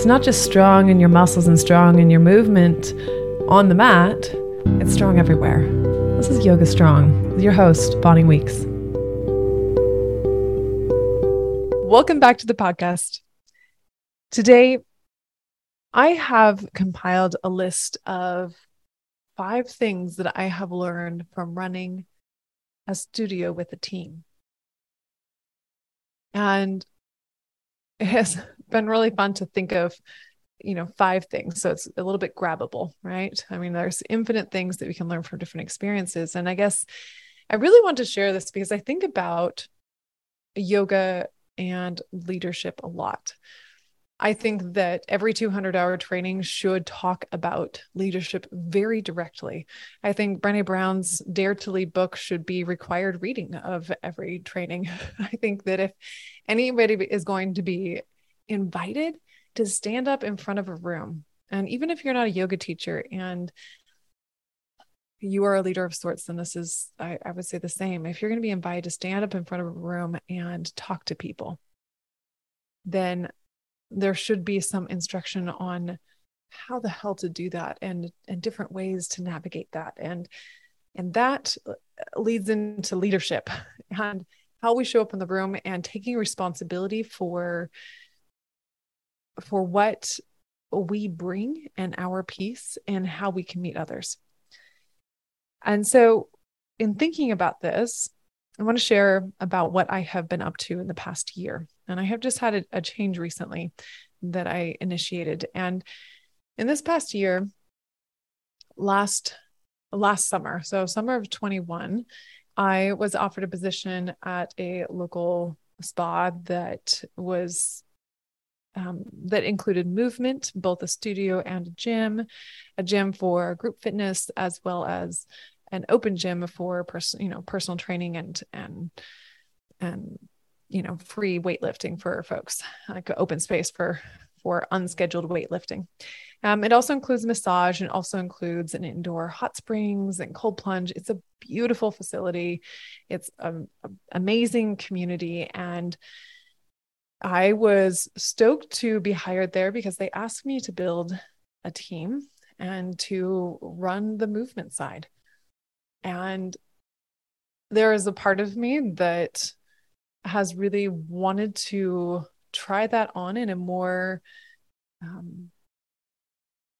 It's not just strong in your muscles and strong in your movement on the mat, it's strong everywhere. This is Yoga Strong with your host, Bonnie Weeks. Welcome back to the podcast. Today, I have compiled a list of five things that I have learned from running a studio with a team. And it has been really fun to think of you know five things. So it's a little bit grabbable right? I mean there's infinite things that we can learn from different experiences. And i guess i really want to share this because i think about yoga and leadership a lot. I think that every 200 hour training should talk about leadership very directly. I think brene brown's dare to lead book should be required reading of every training. I think that if anybody is going to be invited to stand up in front of a room. And even if you're not a yoga teacher and you are a leader of sorts, then this is, I, I would say, the same. If you're going to be invited to stand up in front of a room and talk to people, then there should be some instruction on how the hell to do that and and different ways to navigate that and and that leads into leadership and how we show up in the room and taking responsibility for for what we bring and our piece and how we can meet others. And so, in thinking about this, I want to share about what I have been up to in the past year. And I have just had a, a change recently that I initiated. And in this past year, last last summer, so summer of 21, I was offered a position at a local spa that was um, that included movement, both a studio and a gym, a gym for group fitness, as well as an open gym for you know, personal training and and and you know, free weightlifting for folks, like open space for for unscheduled weightlifting. Um, it also includes massage and also includes an indoor hot springs and cold plunge. It's a beautiful facility. It's an amazing community and I was stoked to be hired there because they asked me to build a team and to run the movement side. And there is a part of me that has really wanted to try that on in a more um,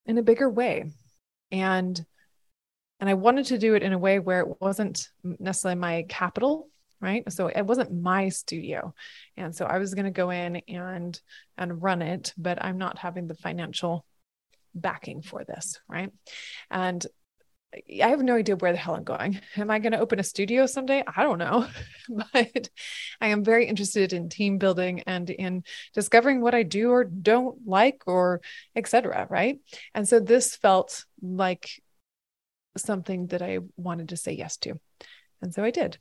in a bigger way and and i wanted to do it in a way where it wasn't necessarily my capital right so it wasn't my studio and so i was going to go in and and run it but i'm not having the financial backing for this right and I have no idea where the hell I'm going. Am I going to open a studio someday? I don't know. but I am very interested in team building and in discovering what I do or don't like or etc. right? And so this felt like something that I wanted to say yes to. And so I did.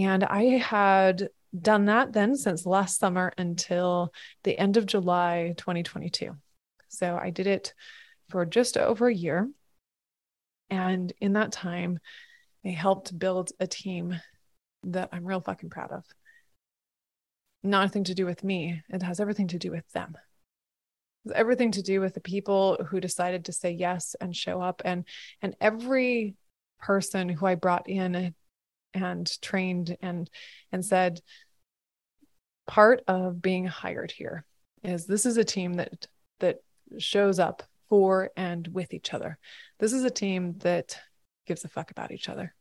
And I had done that then since last summer until the end of July 2022. So I did it for just over a year. And in that time, I helped build a team that I'm real fucking proud of. Nothing to do with me, it has everything to do with them. It's everything to do with the people who decided to say yes and show up and and every person who I brought in and trained and and said part of being hired here is this is a team that that shows up for and with each other. This is a team that gives a fuck about each other.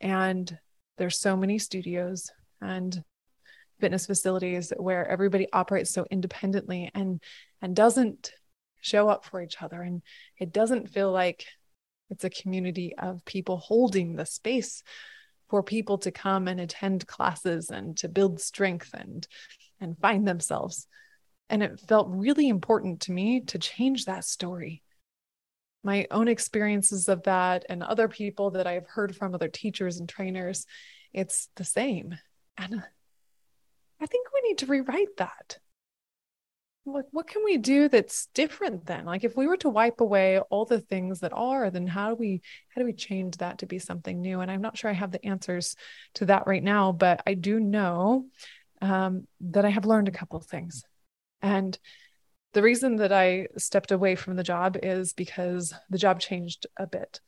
And there's so many studios and fitness facilities where everybody operates so independently and and doesn't show up for each other and it doesn't feel like it's a community of people holding the space for people to come and attend classes and to build strength and and find themselves. And it felt really important to me to change that story my own experiences of that and other people that I've heard from other teachers and trainers, it's the same. And I think we need to rewrite that. Like, what can we do that's different then? Like, if we were to wipe away all the things that are, then how do we how do we change that to be something new? And I'm not sure I have the answers to that right now, but I do know um, that I have learned a couple of things. And the reason that I stepped away from the job is because the job changed a bit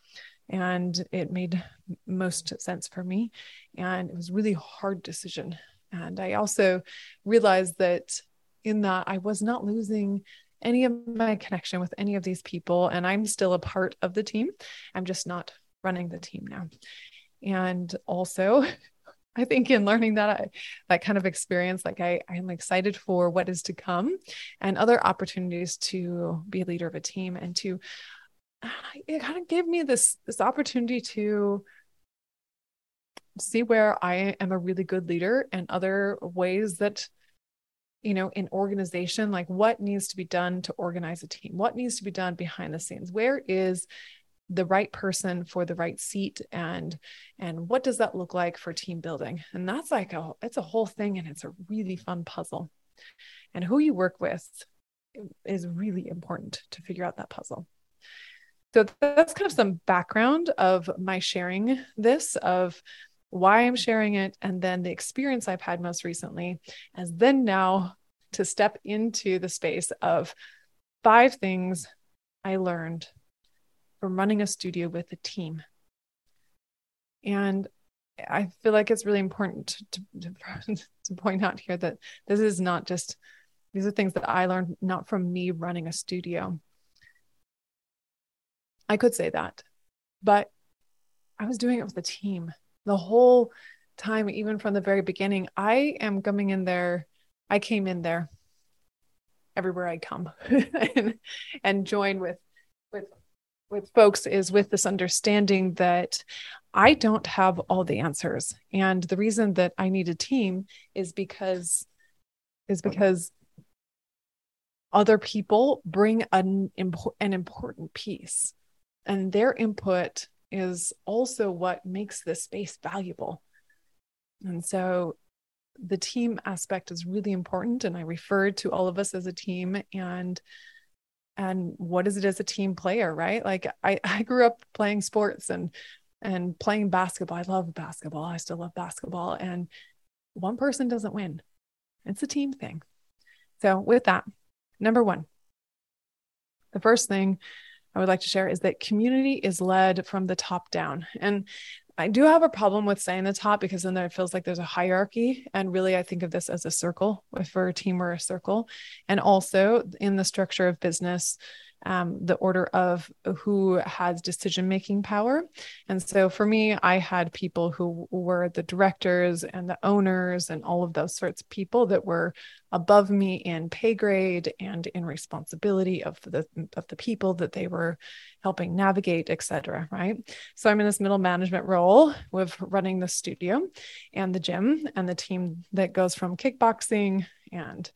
and it made most sense for me. And it was really hard decision. And I also realized that in that I was not losing any of my connection with any of these people. And I'm still a part of the team. I'm just not running the team now. And also, I think in learning that I, that kind of experience, like I, I'm excited for what is to come and other opportunities to be a leader of a team and to it kind of gave me this this opportunity to see where I am a really good leader and other ways that you know in organization like what needs to be done to organize a team? What needs to be done behind the scenes? Where is the right person for the right seat? And and what does that look like for team building? And that's like a it's a whole thing and it's a really fun puzzle. And who you work with is really important to figure out that puzzle. So that's kind of some background of my sharing this of why i'm sharing it and then the experience i've had most recently as then now to step into the space of five things i learned from running a studio with a team. And I feel like it's really important to, to, to, point out here that this is not just, these are things that I learned not from me running a studio. I could say that, but I was doing it with a team the whole time, even from the very beginning. I am coming in there, I came in there everywhere I come and, and join with with with folks is with this understanding that I don't have all the answers. And the reason that I need a team is because is because other people bring an, an important piece and their input is also what makes this space valuable. And so the team aspect is really important and I refer to all of us as a team and and what is it as a team player right? Like i i grew up playing sports and and playing basketball. I love basketball. I still love basketball. And one person doesn't win. It's a team thing. So with that number one the first thing i would like to share is that community is led from the top down and I do have a problem with saying the top because then it feels like there's a hierarchy. And really, I think of this as a circle. If we're a team, we're a circle. And also in the structure of business, um, the order of who has decision making power. And so for me, I had people who were the directors and the owners and all of those sorts of people that were above me in pay grade and in responsibility of the of the people that they were helping navigate, et cetera. Right. So I'm in this middle management role with running the studio and the gym and the team that goes from kickboxing and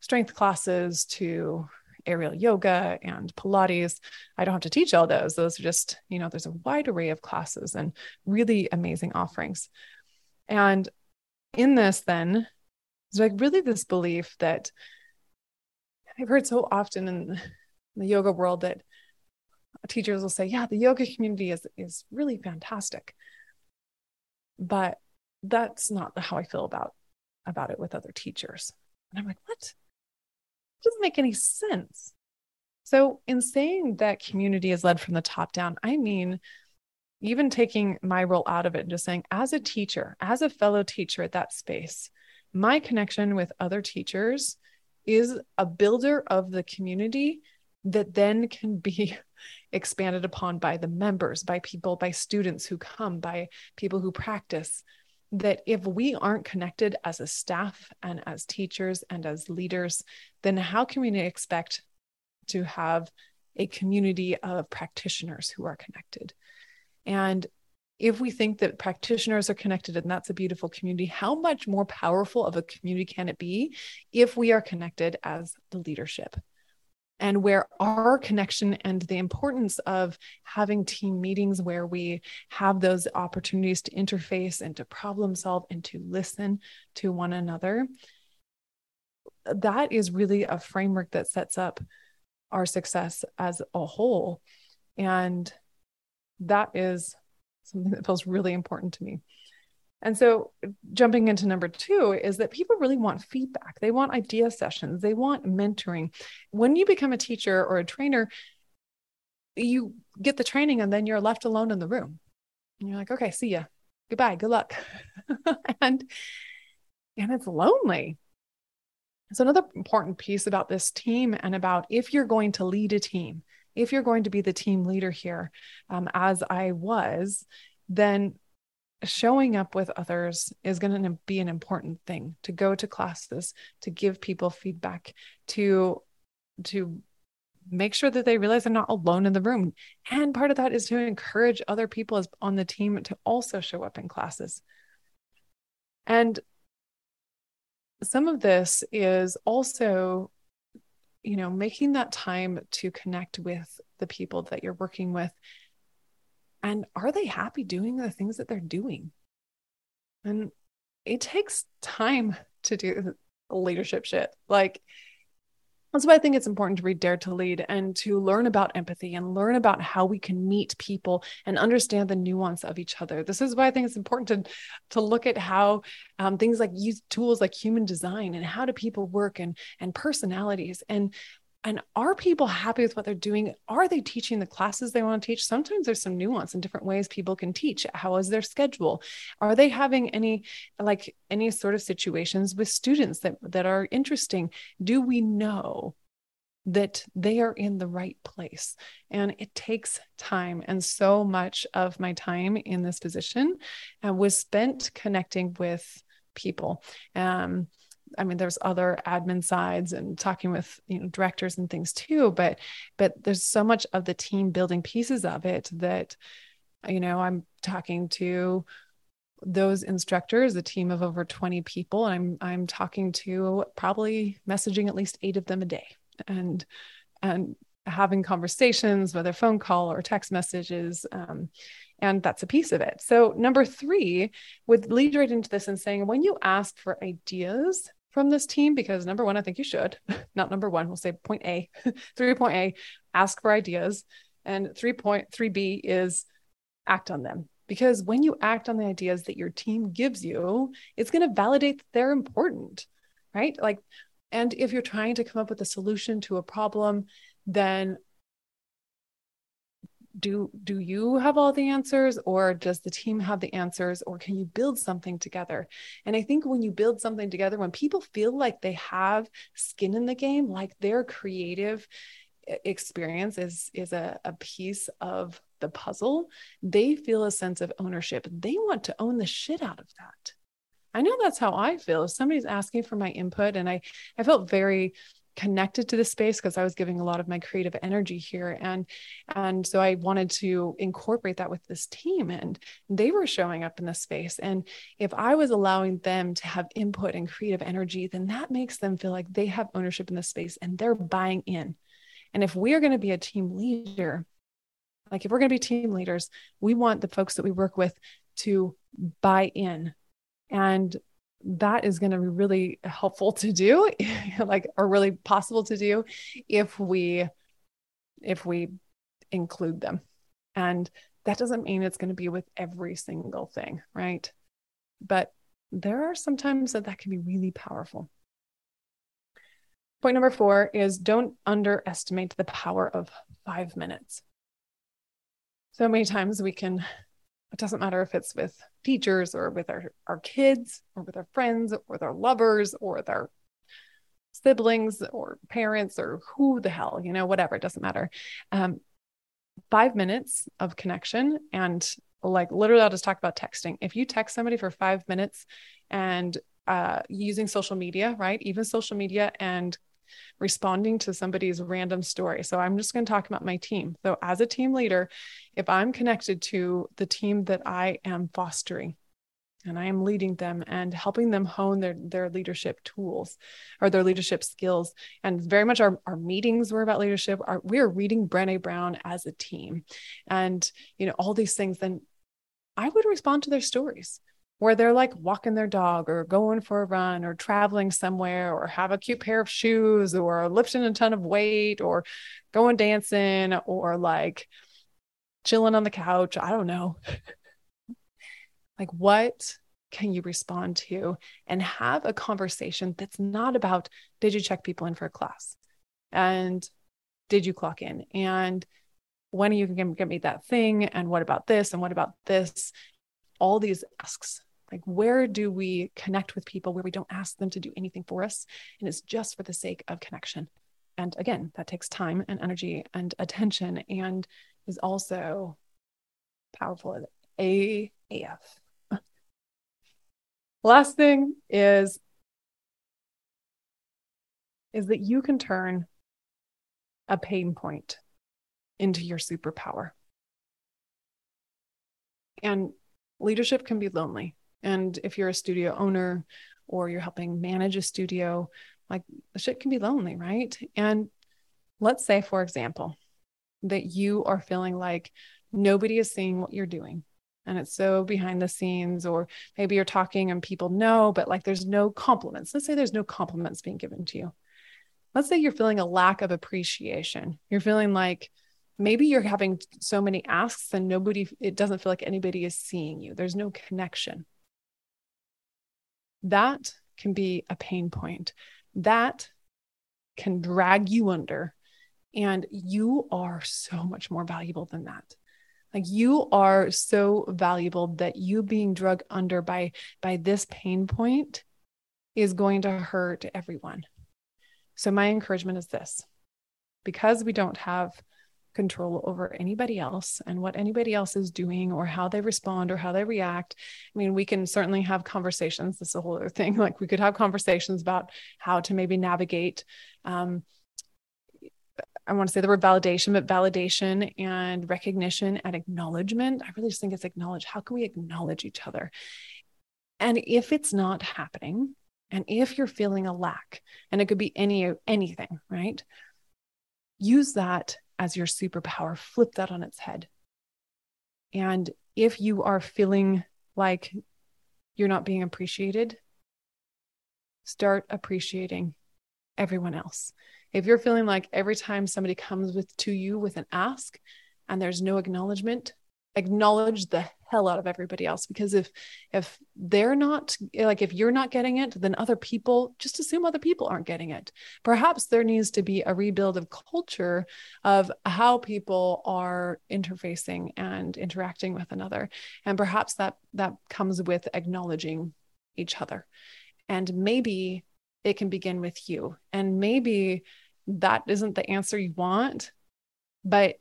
strength classes to aerial yoga and Pilates. I don't have to teach all those. Those are just, you know, there's a wide array of classes and really amazing offerings. And in this, then, it's like really this belief that I've heard so often in the yoga world that teachers will say, yeah, the yoga community is is really fantastic. But that's not how I feel about about it with other teachers. And I'm like, what? Doesn't make any sense. So, in saying that community is led from the top down, I mean, even taking my role out of it and just saying, as a teacher, as a fellow teacher at that space, my connection with other teachers is a builder of the community that then can be expanded upon by the members, by people, by students who come, by people who practice that if we aren't connected as a staff and as teachers and as leaders, then how can we expect to have a community of practitioners who are connected? And if we think that practitioners are connected and that's a beautiful community, how much more powerful of a community can it be if we are connected as the leadership? And where our connection and the importance of having team meetings where we have those opportunities to interface and to problem solve and to listen to one another that is really a framework that sets up our success as a whole. And that is something that feels really important to me and so, jumping into number two is that people really want feedback. They want idea sessions, they want mentoring. When you become a teacher or a trainer, you get the training and then you're left alone in the room. And you're like, okay, see ya. Goodbye. Good luck. and and it's lonely. So another important piece about this team and about if you're going to lead a team, if you're going to be the team leader here, um, as I was, then showing up with others is going to be an important thing to go to classes to give people feedback to to make sure that they realize they're not alone in the room. And part of that is to encourage other people as on the team to also show up in classes. And some of this is also you know making that time to connect with the people that you're working with and are they happy doing the things that they're doing? And it takes time to do leadership shit. Like, that's why I think it's important to read Dare to Lead and to learn about empathy and learn about how we can meet people and understand the nuance of each other. This is why I think it's important to, to look at how um, things like use tools like human design and how do people work and and personalities and and are people happy with what they're doing? Are they teaching the classes they want to teach? Sometimes there's some nuance in different ways people can teach. How is their schedule? Are they having any like any sort of situations with students that that are interesting? Do we know that they are in the right place? And it takes time and so much of my time in this position uh, was spent connecting with people. Um, I mean, there's other admin sides and talking with you know directors and things too, but but there's so much of the team building pieces of it that you know I'm talking to those instructors, a team of over 20 people, and I'm I'm talking to probably messaging at least eight of them a day, and and having conversations, whether phone call or text messages. Um, and that's a piece of it. So, number three would lead right into this and saying when you ask for ideas from this team, because number one, I think you should, not number one, we'll say point A, three point A, ask for ideas. And 3.3B is act on them. Because when you act on the ideas that your team gives you, it's going to validate that they're important, right? Like, and if you're trying to come up with a solution to a problem, then do do you have all the answers or does the team have the answers or can you build something together? And i think when you build something together when people feel like they have skin in the game like their creative experience is is a, a piece of the puzzle they feel a sense of ownership. They want to own the shit out of that. I know that's how I feel. If somebody's asking for my input and I I felt very connected to the space because I was giving a lot of my creative energy here. And and so I wanted to incorporate that with this team and they were showing up in the space. And if I was allowing them to have input and creative energy then that makes them feel like they have ownership in the space and they're buying in. And if we are going to be a team leader like if we're going to be team leaders we want the folks that we work with to buy in. And that is going to be really helpful to do like or really possible to do if we if we include them. And that doesn't mean it's going to be with every single thing right? But there are some times that that can be really powerful. Point number 4 is don't underestimate the power of 5 minutes. So many times we can it doesn't matter if it's with teachers or with our, our kids or with our friends or with our lovers or with our siblings or parents or who the hell, you know, whatever, it doesn't matter. Um, five minutes of connection and like literally I'll just talk about texting. If you text somebody for five minutes and uh, using social media, right? Even social media and responding to somebody's random story. So I'm just going to talk about my team. So as a team leader, if I'm connected to the team that I am fostering, and I am leading them and helping them hone their their leadership tools or their leadership skills. And very much our, our meetings were about leadership. Our, we are reading Brene Brown as a team, and you know all these things. Then I would respond to their stories where they're like walking their dog or going for a run or traveling somewhere or have a cute pair of shoes or lifting a ton of weight or going dancing or like chilling on the couch. I don't know. like, what can you respond to and have a conversation that's not about did you check people in for a class? and did you clock in? and when are you going to get me that thing? and what about this? and what about this? All these asks like where do we connect with people where we don't ask them to do anything for us and it's just for the sake of connection and again that takes time and energy and attention and is also powerful AF. Last thing is is that you can turn a pain point into your superpower. And leadership can be lonely. And if you're a studio owner or you're helping manage a studio, like the shit can be lonely, right? And let's say, for example, that you are feeling like nobody is seeing what you're doing and it's so behind the scenes or maybe you're talking and people know but like there's no compliments. Let's say there's no compliments being given to you. Let's say you're feeling a lack of appreciation. You're feeling like maybe you're having so many asks and nobody it doesn't feel like anybody is seeing you. There's no connection that can be a pain point that can drag you under and you are so much more valuable than that. Like you are so valuable that you being drug under by by this pain point is going to hurt everyone. So my encouragement is this. Because we don't have control over anybody else and what anybody else is doing or how they respond or how they react. I mean, we can certainly have conversations. This is a whole other thing. Like we could have conversations about how to maybe navigate um, I want to say the word validation, but validation and recognition and acknowledgement. I really just think it's acknowledge. How can we acknowledge each other? And if it's not happening, and if you're feeling a lack, and it could be any anything, right? Use that as your superpower. Flip that on its head. And if you are feeling like you're not being appreciated, start appreciating everyone else if you're feeling like every time somebody comes with to you with an ask and there's no acknowledgement acknowledge the hell out of everybody else because if if they're not like if you're not getting it then other people just assume other people aren't getting it. Perhaps there needs to be a rebuild of culture of how people are interfacing and interacting with another. And perhaps that that comes with acknowledging each other. And maybe it can begin with you. And maybe that isn't the answer you want. But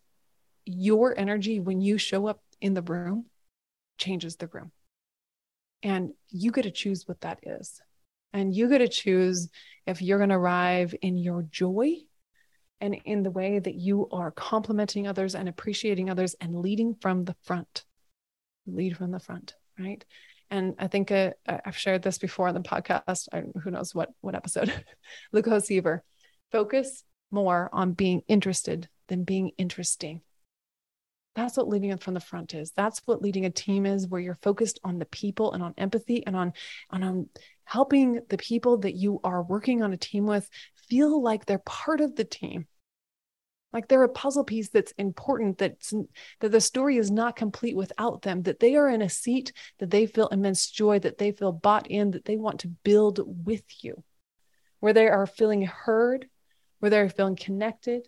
your energy, when you show up in the room, changes the room. And you get to choose what that is. And you get to choose if you're going to arrive in your joy and in the way that you are complimenting others and appreciating others and leading from the front. Lead from the front, right? And I think uh, I've shared this before on the podcast. I, who knows what what episode? Luke Seaver Focus more on being interested than being interesting. That's what leading from the front is. That's what leading a team is, where you're focused on the people and on empathy and on, and on helping the people that you are working on a team with feel like they're part of the team. Like they're a puzzle piece that's important, that's that the story is not complete without them, that they are in a seat, that they feel immense joy, that they feel bought in, that they want to build with you, where they are feeling heard, where they're feeling connected,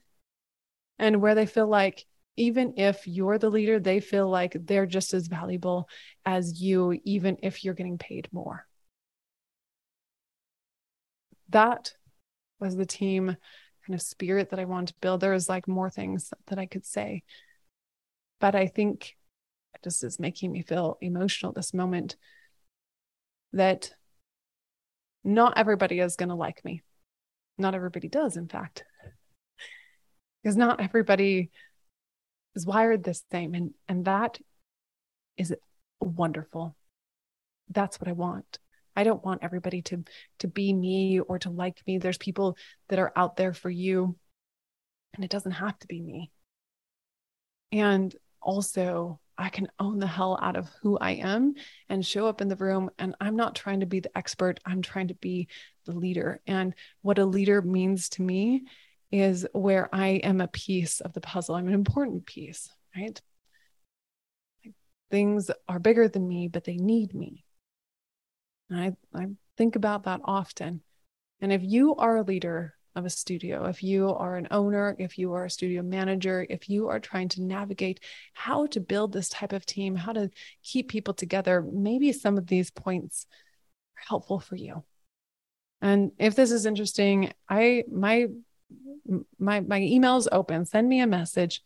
and where they feel like even if you're the leader, they feel like they're just as valuable as you, even if you're getting paid more. That was the team kind of spirit that I wanted to build. There was like more things that I could say. But I think just is making me feel emotional this moment that not everybody is going to like me. Not everybody does, in fact, because not everybody is wired the same. And, and that is wonderful. that's what I want. I don't want everybody to to be me or to like me. There's people that are out there for you and it doesn't have to be me. And also, I can own the hell out of who I am and show up in the room. And I'm not trying to be the expert, I'm trying to be the leader. And what a leader means to me is where I am a piece of the puzzle. I'm an important piece, right? Things are bigger than me, but they need me. And I, I think about that often. And if you are a leader of a studio, if you are an owner, if you are a studio manager, if you are trying to navigate how to build this type of team, how to keep people together, maybe some of these points are helpful for you. And if this is interesting, I my my my email is open. Send me a message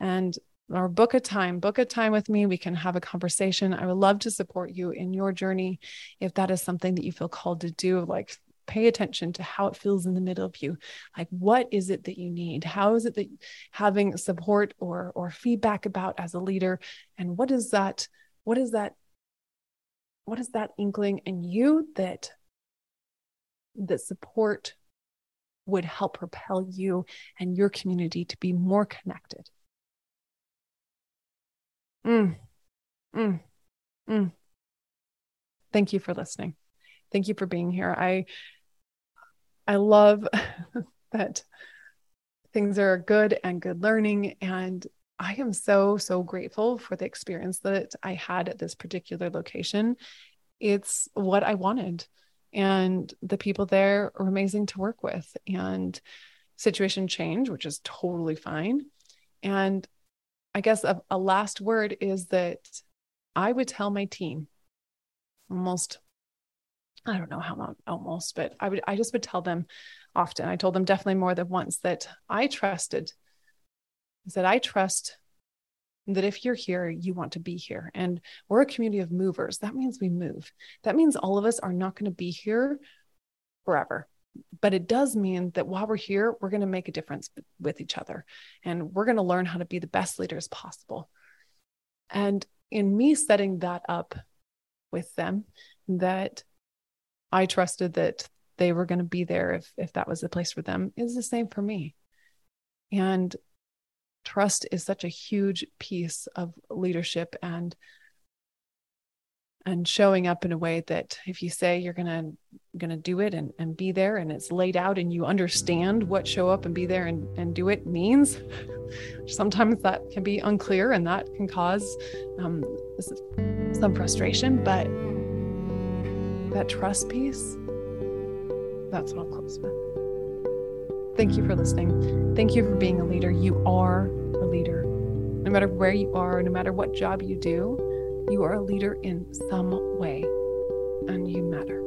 and or book a time, book a time with me. We can have a conversation. I would love to support you in your journey if that is something that you feel called to do. Like pay attention to how it feels in the middle of you like what is it that you need how is it that having support or or feedback about as a leader and what is that what is that what is that inkling in you that that support would help propel you and your community to be more connected mm, mm, mm. thank you for listening thank you for being here i I love that things are good and good learning. And I am so, so grateful for the experience that I had at this particular location. It's what I wanted. And the people there are amazing to work with. And situation change, which is totally fine. And I guess a, a last word is that I would tell my team almost I don't know how much almost, but I would I just would tell them often. I told them definitely more than once that I trusted. is That I trust that if you're here, you want to be here. And we're a community of movers. That means we move. That means all of us are not going to be here forever. But it does mean that while we're here, we're going to make a difference with each other and we're going to learn how to be the best leaders possible. And in me setting that up with them, that I trusted that they were going to be there if if that was the place for them is the same for me. And trust is such a huge piece of leadership and and showing up in a way that if you say you're gonna gonna do it and, and be there and it's laid out and you understand what show up and be there and, and do it means sometimes that can be unclear and that can cause um, some frustration but that trust piece, that's what I'll close with. Thank you for listening. Thank you for being a leader. You are a leader. No matter where you are, no matter what job you do, you are a leader in some way, and you matter.